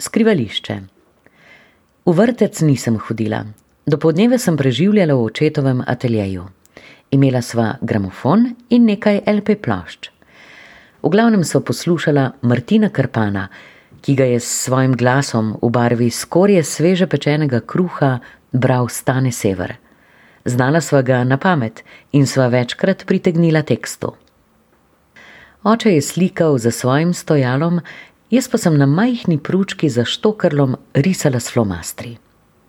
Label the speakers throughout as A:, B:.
A: skrivališče. V vrtec nisem hodila. Do podneve sem preživljala v očetovem ateljeju. Imela sva gramofon in nekaj LP plašč. V glavnem so poslušala Martina Krpana, ki ga je s svojim glasom v barvi skorje sveže pečenega kruha bral Stane Sever. Znala sva ga na pamet in sva večkrat pritegnila tekstu. Oče je slikal za svojim stojalom, jaz pa sem na majhni pručki za štokrlom risala s flomastri.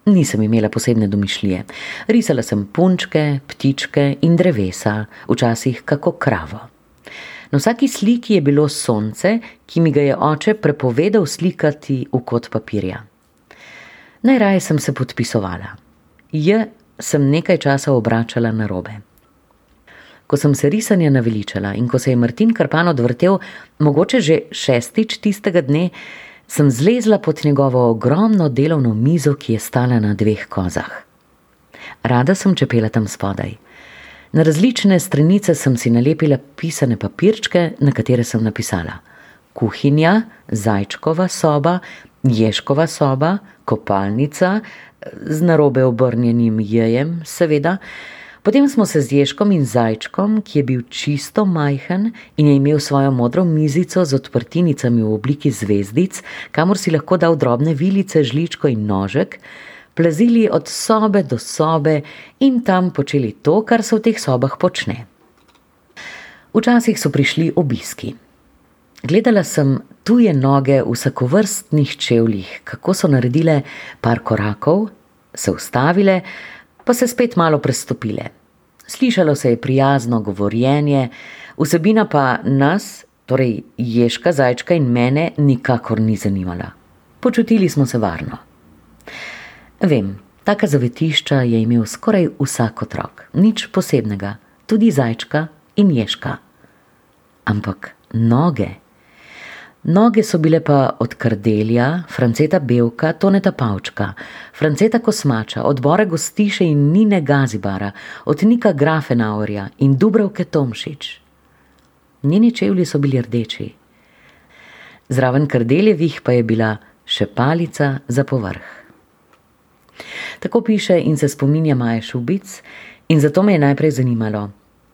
A: Nisem imela posebne domišljije. Risala sem punčke, ptičke in drevesa, včasih kako kravo. Na vsaki sliki je bilo sonce, ki mi ga je oče prepovedal slikati v kot papirja. Najraje sem se podpisovala. J sem nekaj časa obračala na robe. Ko sem se risanja naveličala in ko se je Martin Karpan odvrtel, mogoče že šestič tistega dne, sem zlezla pod njegovo ogromno delovno mizo, ki je stala na dveh kozah. Rada sem čepela tam spodaj. Na različne stranice sem si nalepila pisane papirčke, na katere sem napisala: Kuhinja, zajčkova soba, ježkova soba, kopalnica, z narobe obrnjenim jejem, seveda. Potem smo se z ježkom in zajčkom, ki je bil čisto majhen in je imel svojo modro mizico z odprtinicami v obliki zvezdic, kamor si lahko dal drobne vilice, žličko in nožek, plazili od sobe do sobe in tam počeli to, kar se v teh sobah počne. Včasih so prišli obiski. Gledala sem tuje noge v vsakovrstnih čevljih, kako so naredile par korakov, se ustavile, pa se spet malo prestopile. Slišalo se je prijazno govorjenje, vsebina pa nas, torej Ježka, Zajčka in mene, nikakor ni zanimala. Počutili smo se varno. Vem, taka zavetišča je imel skoraj vsak otrok, nič posebnega, tudi Zajčka in Ježka. Ampak noge. Noge so bile pa od Kardelja, Franceta Belka, Toneta Pavčka, Franceta Kosmača, od Bore Gostiše in Nine Gazibara, od Nika Grafenaurja in Dubrovke Tomšič. Njeni čevlji so bili rdeči. Zraven Kardeljevih pa je bila še palica za povrh. Tako piše in se spominja Maja Šubic, in zato me je najprej zanimalo,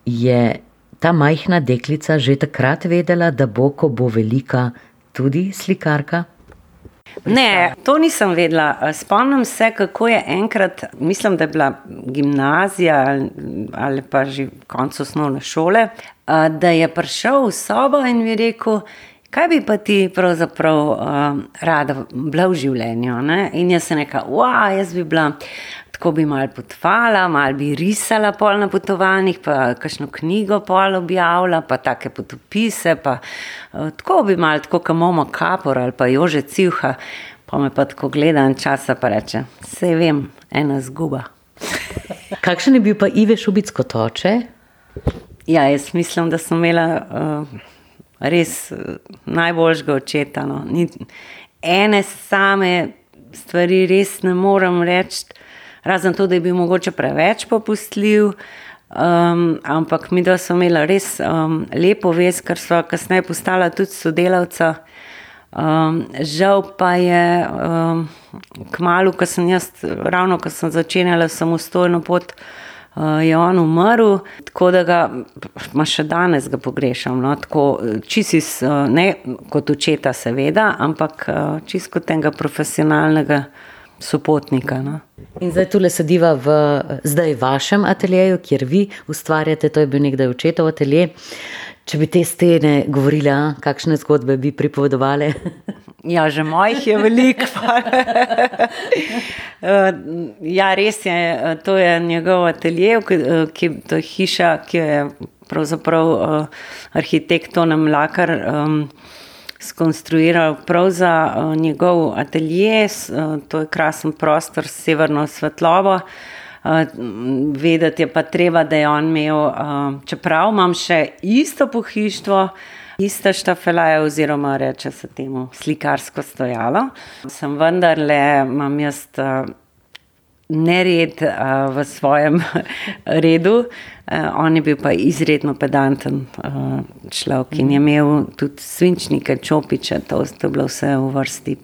A: je ta majhna deklica že takrat vedela, da bo, ko bo velika, tudi slikarka?
B: Ne, to nisem vedela. Spomnim se, kako je enkrat, mislim, da je bila gimnazija ali pa že konec osnovne šole, da je prišel v sobo in mi rekel, kaj bi pa ti pravzaprav rada bila v življenju. Ne? In jaz sem rekla, wow, jaz bi bila tako bi mal potovala, mal bi risala pol na potovanjih, pa kakšno knjigo pol objavila, pa take potopise, pa uh, tako bi mal, tako kot Momo Kapor ali pa Jože Civha, pa me pa tako gleda in časa pa reče, vse vem, ena zguba.
A: Kakšen je bil pa Ive Šubic kot oče?
B: Ja, jaz mislim, da sem imela uh, res uh, najboljšega očeta. No. Ni, ene same stvari res ne morem reči razen to, da je bil mogoče preveč popustljiv. Um, ampak mi, da smo imeli res um, lepo vest, ker smo kasneje postala tudi sodelavca. Um, žal pa je um, k malu, ko sem jaz, ravno ko sem začenjala samostojno pot, uh, je on umrl, tako da ga ma še danes ga pogrešam. No? Tako, čisi, uh, ne kot očeta, seveda, ampak uh, čisto kot enega profesionalnega sopotnika. No.
A: In zdaj tu le sediva v zdaj vašem ateljeju, kjer vi ustvarjate, to je bil nekdaj očetov atelje. Če bi te stene govorile, kakšne zgodbe bi pripovedovali?
B: Ja, že mojih je veliko. ja, res je, to je njegov atelje, ki je hiša, ki je pravzaprav arhitekt Tonem Lakar. Um, skonstruiral prav za uh, njegov atelje, uh, to je krasen prostor s severno svetlobo. Uh, vedeti je pa treba, da je on imel, uh, čeprav imam še isto pohištvo, ista štafelaja, oziroma reče se temu slikarsko stojalo. Sem vendarle, imam jaz uh, nered uh, v svojem redu. Uh, on je bil pa izredno pedanten uh, človek in je imel tudi svinčnike, čopiče, to, to je bilo vse v vrsti.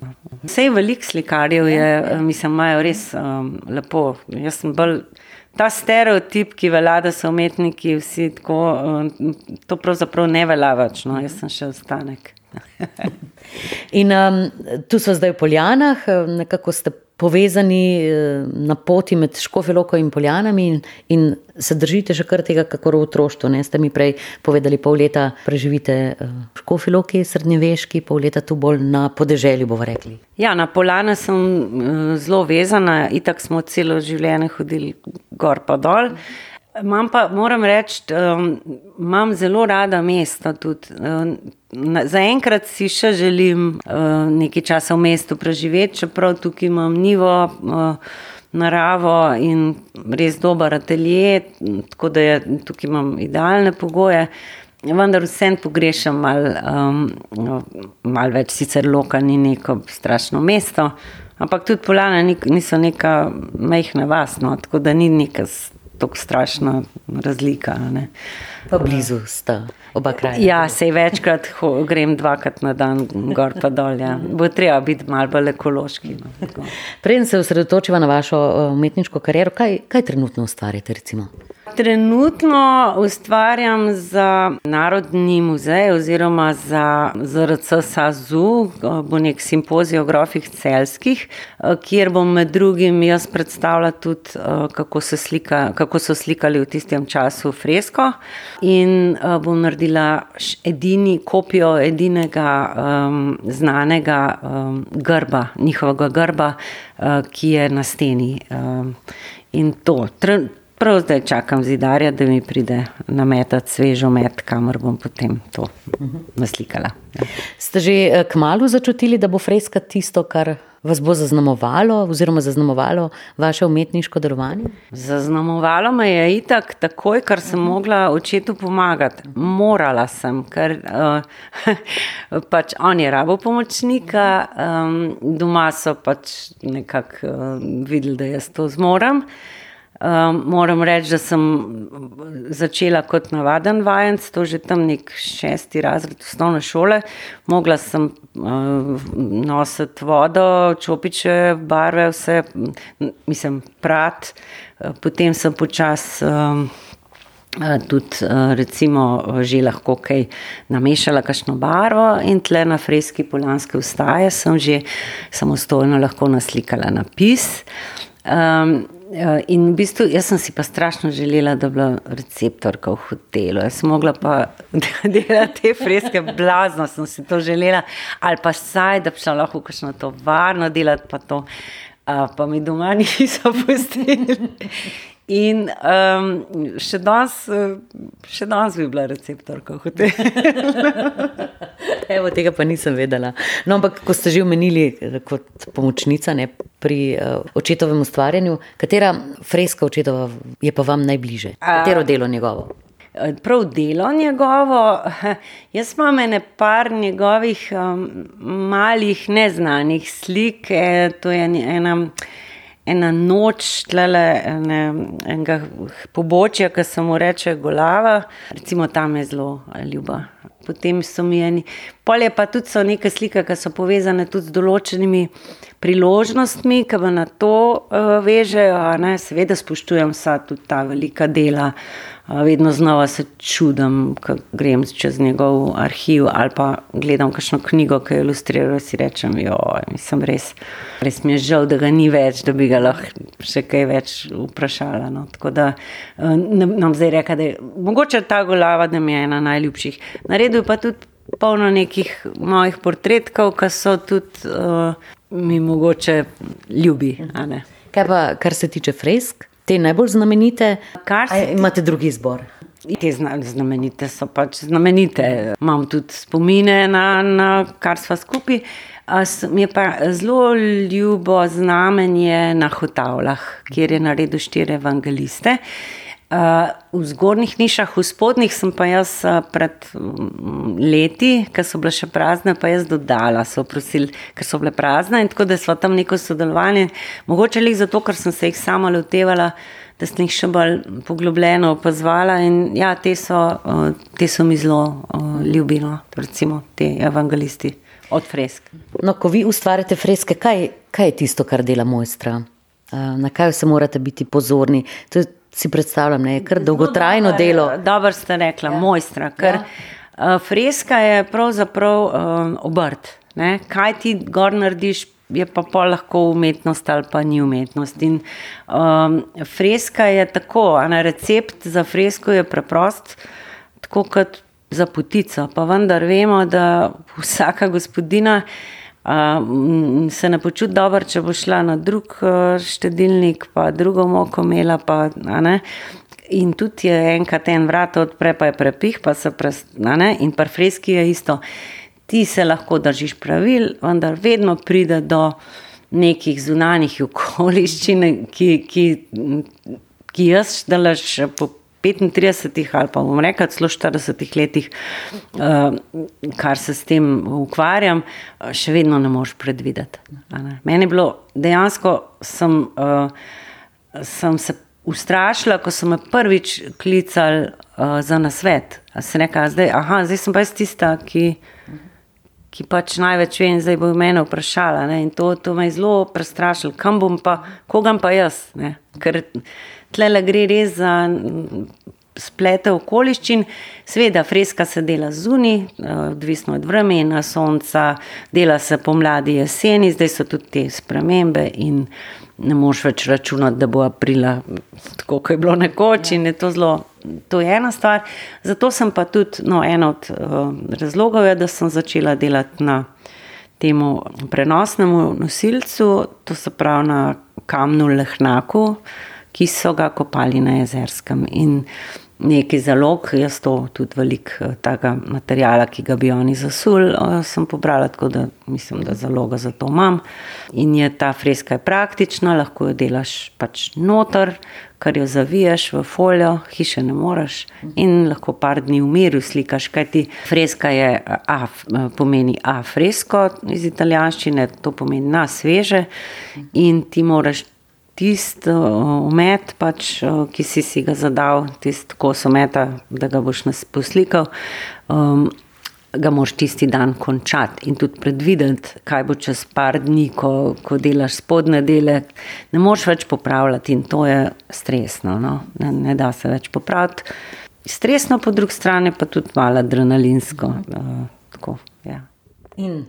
B: Vse velik slikarjev je, mislim, imajo res um, lepo. Jaz sem bolj ta stereotip, ki velja, da so umetniki vsi tako, to pravzaprav ne velja več, no, jaz sem še ostanek.
A: In um, tu so zdaj v Poljanah, nekako ste povezani eh, na poti med Škofeloko in Poljanami in, in se držite še kar tega, kako v otroštvu. Ne? Ste mi prej povedali, pol leta preživite eh, v Škofeloki, srednjeveški, pol leta tu bolj na podeželju, bomo rekli.
B: Ja, na Poljane sem eh, zelo vezana, itak smo celo življenje hodili gor pa dol. Imam pa, moram reči, um, imam zelo rada mesta tudi. Um, Zaenkrat si še želim uh, nekaj časa v mestu preživeti, čeprav tukaj imam nivo, uh, naravo in res dober atelje, tako da je, tukaj imam idealne pogoje. Vendar vsem pogrešam malo um, mal več, sicer loka ni neko strašno mesto, ampak tudi polana niso neka mehna vas, no, tako da ni neka tako strašna razlika. Ne.
A: Pa blizu sta oba kraja.
B: Ja, se večkrat ho, grem dvakrat na dan, gor pa dol. Ja. Bo treba biti malo bolj ekološki. No.
A: Preden se osredotočiva na vašo eh, umetniško kariero, kaj, kaj trenutno ustvarjate? Recimo?
B: Trenutno ustvarjam za Narodni muzej oziroma za ZRC SAZU, bo nek simpozij o grofih celskih, kjer bom med drugim jaz predstavila tudi, kako so, slika, kako so slikali v tistem času fresko in bom naredila edini kopijo edinega um, znanega um, grba, njihovega grba, uh, ki je na steni. Um, in to. Prav zdaj čakam zidarja, da mi pride na metat svežo met, kamor bom potem to naslikala. Ja.
A: Ste že eh, kmalo začutili, da bo freska tisto, kar vas bo zaznamovalo, oziroma zaznamovalo vaše umetniško delovanje?
B: Zaznamovalo me je itak, takoj, ker sem mogla očetu pomagati. Morala sem, ker uh, pač on je rabo pomočnika, um, doma so pač nekako uh, videli, da jaz to zmorem. Um, moram reči, da sem začela kot navaden vajenc, to že tam nek šesti razred osnovne šole. Mogla sem uh, nositi vodo, čopiče, barve, vse, mislim, prat. Potem sem počasi um, tudi, uh, recimo, že lahko kaj namešala, kakšno barvo in tle na freski Poljanske ustaje sem že samostojno lahko naslikala napis. Um, In v bistvu, jaz sem si pa strašno želela, da bi bila receptorka v hotelu. Jaz sem mogla pa delati te freske, blazno sem si to želela, ali pa saj, da bi šla lahko kakšno to varno delati, pa to, uh, pa mi doma niso pustili. In um, še danes, še danes bi bila receptorka v hotelu.
A: Evo, tega pa nisem vedela. No, ampak, ko ste že omenili kot pomočnica ne, pri uh, očetovem ustvarjanju, katera freska očetova je pa vam najbliže? Katero delo njegovo?
B: Prav delo njegovo. Jaz imam ene par njegovih um, malih neznanih slik, e, to je ena ena noč, tlele, ene, enega pobočja, ki se mu reče Golava, recimo tam je zelo ljuba. Potem so mi eni, polje pa tudi so neke slike, ki so povezane tudi z določenimi priložnostmi, ki me na to uh, vežejo. Seveda spoštujem vsa ta velika dela. Uh, vedno znova se čudim, ko grem čez njegov arhiv ali pa gledam kakšno knjigo, ki je ilustrirala. Si rečem, da res, res mi je žal, da ga ni več, da bi ga lahko še kaj več vprašala. No. Da nam zdaj reka, da je mogoče ta golava, da mi je ena najljubših. Naredil pa tudi polno nekih mojih portretkov, ki so tudi uh, mi mogoče ljubi.
A: Kaj pa, kar se tiče fresk? te najbolj znamenite,
B: kar
A: se tiče, imate drugi izbor.
B: Te znamenite so pač znamenite. Imam tudi spomine na, na kar smo skupaj. Mi je pa zelo ljubo znamenje na Hotavlah, kjer je naredil štiri evangeliste. V zgornjih nišah, v spodnjih sem pa jaz pred leti, ki so bile še prazne, pa jaz dodala, so prosili, ker so bile prazne in tako da smo tam neko sodelovanje. Mogoče le zato, ker sem se jih sama lotevala, da sem jih še bolj poglobljeno opazvala in ja, te so, te so mi zelo ljubilo, recimo te evangelisti od fresk.
A: No, ko vi ustvarjate freske, kaj, kaj je tisto, kar dela mojstra? Na kaj se morate biti pozorni? To je si predstavljam, je kar dolgotrajno
B: dober,
A: delo.
B: Dobro ste rekla, ja. mojstra. Ker ja. uh, freska je pravzaprav um, obrt. Ne? Kaj ti gor narediš, je pa pol lahko umetnost ali pa ni umetnost. In, um, freska je tako, a na recept za fresko je preprost, tako kot za potico. Pa vendar vemo, da vsaka gospodina se ne počuti dobro, če bo šla na drug štedilnik, pa drugo moko imela. Pa, in tudi je enkrat en vrat odpre, pa je prepih, pa se prestane. In pri freski je isto. Ti se lahko držiš pravil, vendar vedno pride do nekih zunanjih okoliščin, ki, ki, ki jaz delaš po 35 ali pa bom rekel, celo 40 letih, uh, kar se s tem ukvarjam, še vedno ne moš predvideti. Ne? Meni je bilo dejansko, sem, uh, sem se ustrašila, ko so me prvič klicali za nasvet. Se reka, zdaj, aha, zdaj sem pa jaz tista, ki. Ki pač največ vem, zdaj bo mene vprašala. Ne? In to, to me je zelo prestrašilo, kam bom pa, koga pa jaz. Ne? Ker tle gre res za splete okoliščin. Sveda, freska se dela zunaj, odvisno od vremena, sonca, dela se pomladi, jeseni, zdaj so tudi te spremembe in ne moš več računati, da bo aprila tako, kot je bilo nekoč in je to zelo. To je ena stvar. Zato sem pa tudi, no, ena od uh, razlogov je, da sem začela delati na temu prenosnemu nosilcu, to se pravi na kamnu Lehnaku, uh, ki so ga kopali na jezerskem. In nekaj zalog, jaz to tudi velik eh, tega materijala, ki ga bi oni zasuli, eh, sem pobrala, tako da mislim, da zaloga za to imam. In je ta freska je praktična, lahko jo delaš pač noter, kar jo zaviješ v folijo, hiše ne moreš in lahko par dni v miru slikaš, kajti freska je A, pomeni A fresko iz italijanščine, to pomeni na sveže in ti moraš tisti umet, pač, ki si, si ga zadal, tisti kos umeta, da ga boš poslikal, um, ga moš tisti dan končati in tudi predvideti, kaj bo čez par dni, ko, ko delaš spodne dele. Ne moš več popravljati in to je stresno, no? ne, ne da se več popraviti. Stresno, po drugi strani pa tudi malo adrenalinsko. Uh, tako, ja.
A: In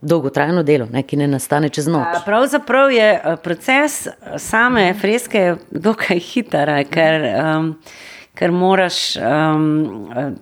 A: dolgotrajno delo, ne, ki ne nastane čez noč.
B: Pravzaprav je eh, proces same freske dokaj hiter, ker, um, ker moraš um,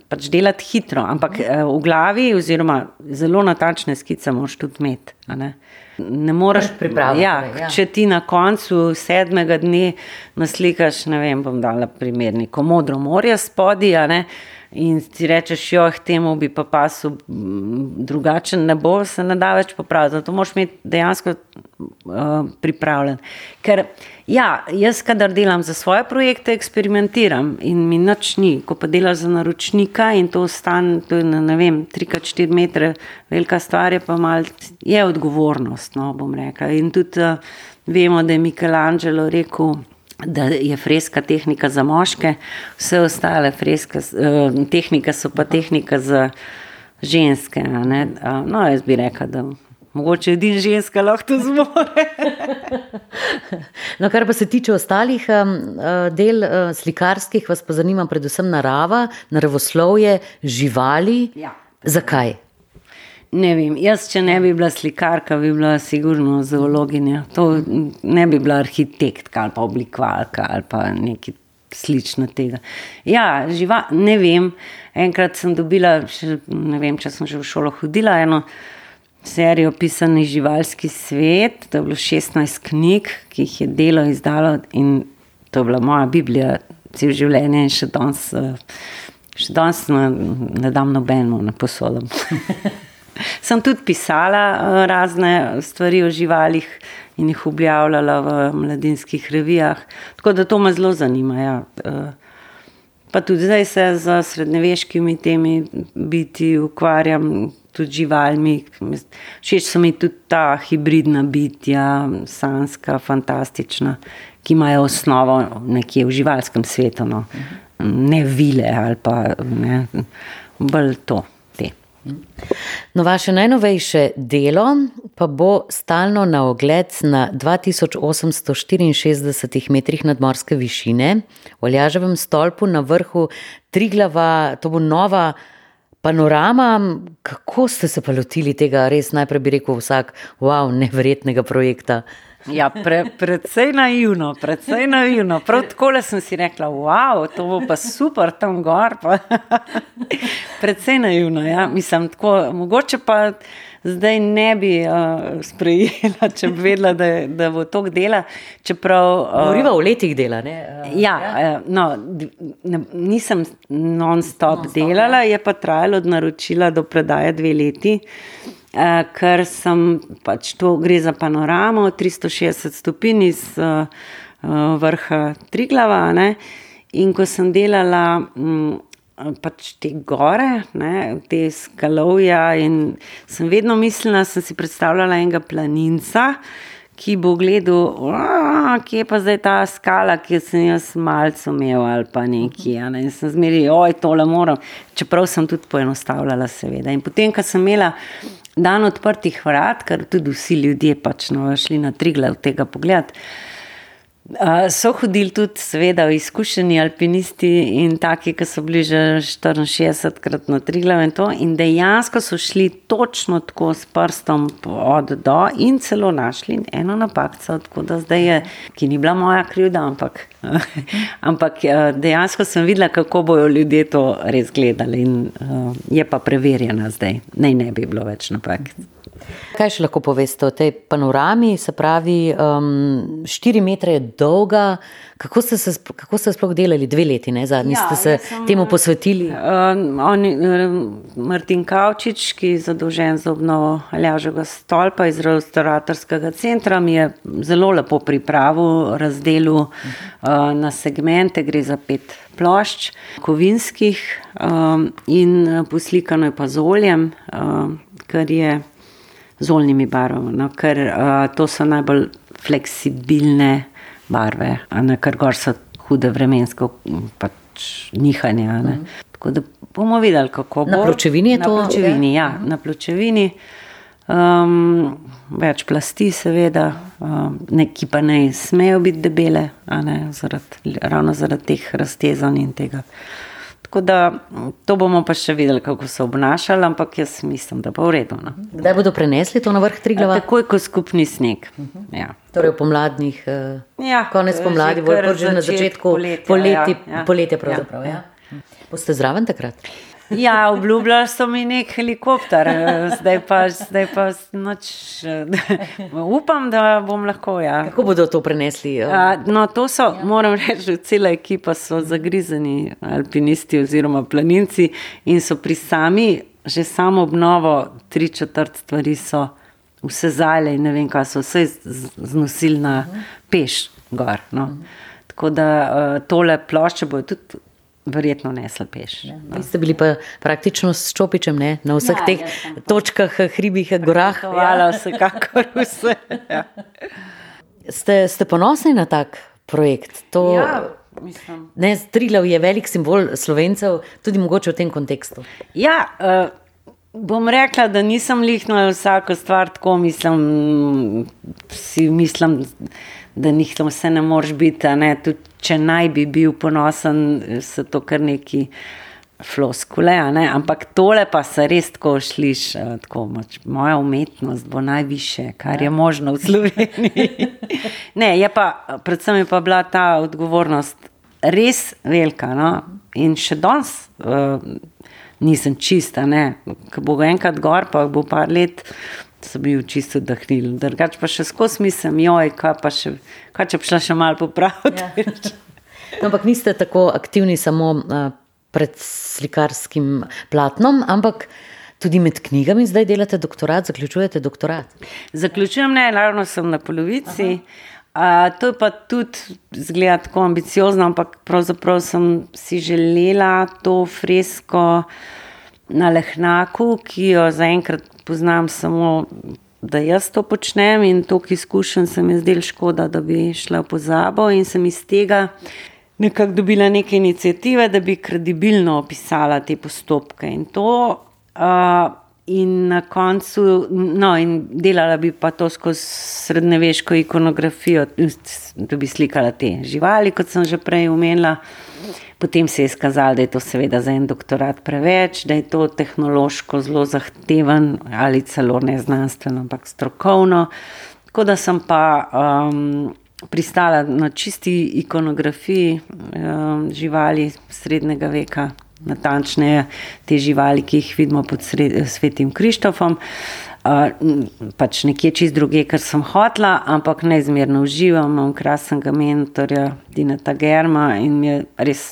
B: pač delati hitro, ampak v glavi, oziroma zelo natačne skice, moraš tudi imeti. Ne? Ne moreš
A: pripraviti.
B: Ja, ja. Če ti na koncu sedmega dne naslikaš, ne vem, bom dala primer, neko modro morje spodaj in ti rečeš, jo, temu bi pa pasu drugačen, ne bo se ne da več popraviti. Zato moraš imeti dejansko uh, pripravljen. Ker ja, jaz, kadar delam za svoje projekte, eksperimentiram in mi nič ni. Ko pa delaš za naročnika in to stane, to je ne vem, 3-4 metre, velika stvar je pa mal, je odgovornost, no, bom rekla. In tudi uh, vemo, da je Michelangelo rekel, da je freska tehnika za moške, vse ostale freske, eh, tehnika so pa tehnika za ženske. No, jaz bi rekel, da mogoče edina ženska lahko to zmore.
A: no, kar pa se tiče ostalih um, del uh, slikarskih, vas pa zanima predvsem narava, naravoslovje, živali. Ja. Zakaj?
B: Ne vem, jaz, če ne bi bila slikarka, bi bila sigurno zoologinja. To ne bi bila arhitektka ali pa oblikovalka ali pa nekaj slično tega. Ja, živa, ne vem. Enkrat sem dobila, še, ne vem, če sem že v šolo hodila, eno serijo pisani živalski svet. To je bilo 16 knjig, ki jih je delo izdalo in to je bila moja Biblija, cel življenje in še danes, še danes ne, ne dam nobeno, ne posodam. Sem tudi pisala eh, razne stvari o živalih in jih objavljala v mladinskih revijah. Tako da to me zelo zanima. Ja. Eh, Pa tudi zdaj se z srednjeveškimi temi biti ukvarjam, tudi živalmi. Všeč so mi tudi ta hibridna bitja, sanska, fantastična, ki imajo osnovo nekje v živalskem svetu, no. ne vile ali pa ne, bolj to. te.
A: No, vaše najnovejše delo pa bo stalno na ogled na 2864 metrih nadmorske višine, v Aljaževem stolpu na vrhu Triglava, to bo nova panorama. Kako ste se pa lotili tega, res najprej bi rekel vsak, wow, neverjetnega projekta?
B: Ja, pre, predvsej naivno, predvsej naivno. Prav tako sem si rekla, wow, to bo pa super tam gor. Pa. predvsej naivno, ja. mislim, tako, mogoče pa zdaj ne bi uh, sprejela, če bi vedela, da, da bo to dela. Čeprav,
A: uh, Govoriva o letih dela. Ne?
B: Uh, ja, ja. Uh, no, ne, nisem non-stop non delala, ne? je pa trajalo od naročila do predaje dve leti. Uh, ker sem pač to gre za panoramo, 360 stopinj iz uh, vrha Triglava. Ne? In ko sem delala, um, pač te gore, ne, te skalovja. In sem vedno mislila, sem si predstavljala enega planinca, ki bo gledal, kje pa zdaj ta skala, ki sem jaz malce umel ali pa neki. Ne. In sem zmeri, oj, tole moram. Čeprav sem tudi poenostavljala, seveda. In potem, ko sem imela. Dan odprtih vrat, ker tudi vsi ljudje pač no, šli na trigle od tega pogleda. So hodili tudi, seveda, izkušeni alpinisti in taki, ki so bili že 64 krat na tri glave in to. In dejansko so šli točno tako s prstom od do in celo našli eno napako, tako da zdaj je, ki ni bila moja krivda, ampak, ampak dejansko sem videla, kako bojo ljudje to res gledali in je pa preverjena zdaj, naj ne bi bilo več napak.
A: Kaj še lahko poveste o tej panorami, se pravi, um, štiri metre je dolga. Kako ste, se, kako ste sploh delali dve leti, ne? zadnji ja, ste se sem, temu posvetili?
B: Uh, on, Martin Kavčič, ki je zadolžen za obnovo Aljažega stolpa iz restauratorskega centra, mi je zelo lepo pripravil razdelu uh, na segmente, gre za pet plošč, kovinskih um, in poslikano je pa z oljem, uh, kar je z oljnimi barvami, no, ker uh, to so najbolj fleksibilne barve, ne, ker gor so hude vremensko pač, nihanja. Mm. Tako da bomo videli, kako bo.
A: Na pločevini je to?
B: Na pločevini, ja, mm. na pločevini. Um, več plasti, seveda, um, neki pa ne smejo biti debele, ne, zaradi, ravno zaradi teh raztezanj in tega. Tako da to bomo pa še videli, kako se obnašali, ampak jaz mislim, da bo v redu. No.
A: Kdaj bodo prenesli to na vrh Triglava?
B: Takoj, ko skupni sneg. Uh -huh. ja.
A: Torej v pomladnih, eh, ja, konec pomladi, bolj že na začetku poletja. Poleti, ja, ja. Poletje pravzaprav. Ja. Ja. Boste zraven takrat?
B: Ja, obljubljali so mi nek helikopter, zdaj pa, zdaj pa noč, upam, da bom lahko. Ja.
A: Kako bodo to prenesli?
B: A, no, to so, ja. moram reči, cela ekipa so zagrizeni alpinisti oziroma planinci in so pri sami, že samo obnovo, tri četrt stvari so vse zale in ne vem, kaj so vse znosili na peš gor. No. Tako da tole plošče bojo tudi verjetno ne slepeš.
A: Ja, no. Vi ste bili pa praktično s Čopičem ne? na vseh ja, teh točkah, hribih, gorah.
B: Hvala, vsekakor vse. Ja.
A: Ste, ste ponosni na tak projekt? To, ja. Ne, Strilav je velik simbol slovencev, tudi mogoče v tem kontekstu.
B: Ja, uh, bom rekla, da nisem lihna vsako stvar tako, mislim, si mislim, da njih tam vse ne moreš biti. Ne? Tudi če naj bi bil ponosen, so to kar neki floskule. Ne? Ampak tole pa se res tako šliš. Tako, moč, moja umetnost bo najviše, kar je možno v Sloveniji. ne, je pa, predvsem je pa bila ta odgovornost res velika. No? In še danes. Uh, Nisem čista, ko bo enkrat gor, pa bo par let, so bili čisto dahnili. Drugač pa še skozi mislim, joj, kaj pa še, kaj če bi šla še malo popraviti. Ja.
A: No, ampak niste tako aktivni samo uh, pred slikarskim platnom, ampak tudi med knjigami zdaj delate doktorat, zaključujete doktorat.
B: Zaključujem, ne, naravno sem na polovici. Aha. Uh, to je pa tudi zgleda tako ambiciozno, ampak pravzaprav sem si želela to fresko na Lehnaku, ki jo zaenkrat poznam samo, da jaz to počnem in toliko izkušenj se mi je zdelo škoda, da bi šla v pozabo in sem iz tega nekako dobila neke inicijative, da bi kredibilno opisala te postopke in to. Uh, in na koncu, no, in delala bi pa to skozi srednjeveško ikonografijo, da bi slikala te živali, kot sem že prej omenila. Potem se je izkazalo, da je to seveda za en doktorat preveč, da je to tehnološko zelo zahteven ali celo ne znanstveno, ampak strokovno. Tako da sem pa um, pristala na čisti ikonografiji um, živali srednjega veka, natančneje te živali, ki jih vidimo pod sred, svetim Krištofom. Uh, pač nekje čist druge, kar sem hotla, ampak neizmerno uživam, imam krasnega mentorja, Dinata Germa in mi je res,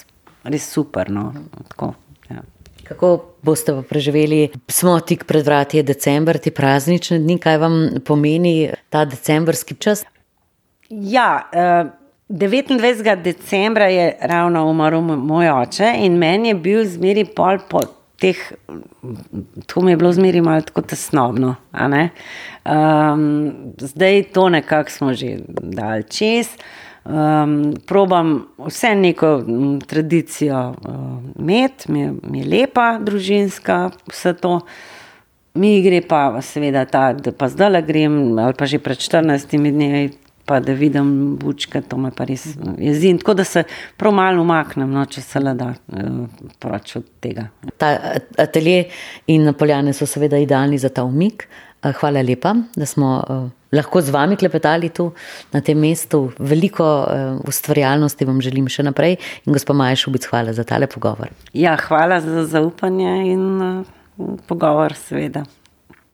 B: res super. No, tako, ja.
A: Kako boste pa preživeli? Smo tik pred vrati, je decembr, ti praznični dni, kaj vam pomeni ta decembrski čas?
B: Ja, uh, 29. decembra je ravno umrl moj oče in meni je bil zmeri pol po teh, to mi je bilo zmeri malo tako tesnobno. Um, zdaj to nekako smo že dal čez. Um, probam vse neko tradicijo imeti, uh, mi, mi je lepa, družinska, vse to. Mi gre pa, seveda, ta, da pa zdaj le grem, ali pa že pred 14 dnevi, pa da vidim bučke, to me pa res jezi. Tako da se prav malo umaknem, no, če se le da eh, proč od tega.
A: Ta atelje in napoljane so seveda idealni za ta umik. Eh, hvala lepa, da smo lahko z vami klepetali tu na tem mestu. Veliko ustvarjalnosti vam želim še naprej in gospod Maja Šubic, hvala za tale pogovor.
B: Ja, hvala za zaupanje in pogovor, seveda.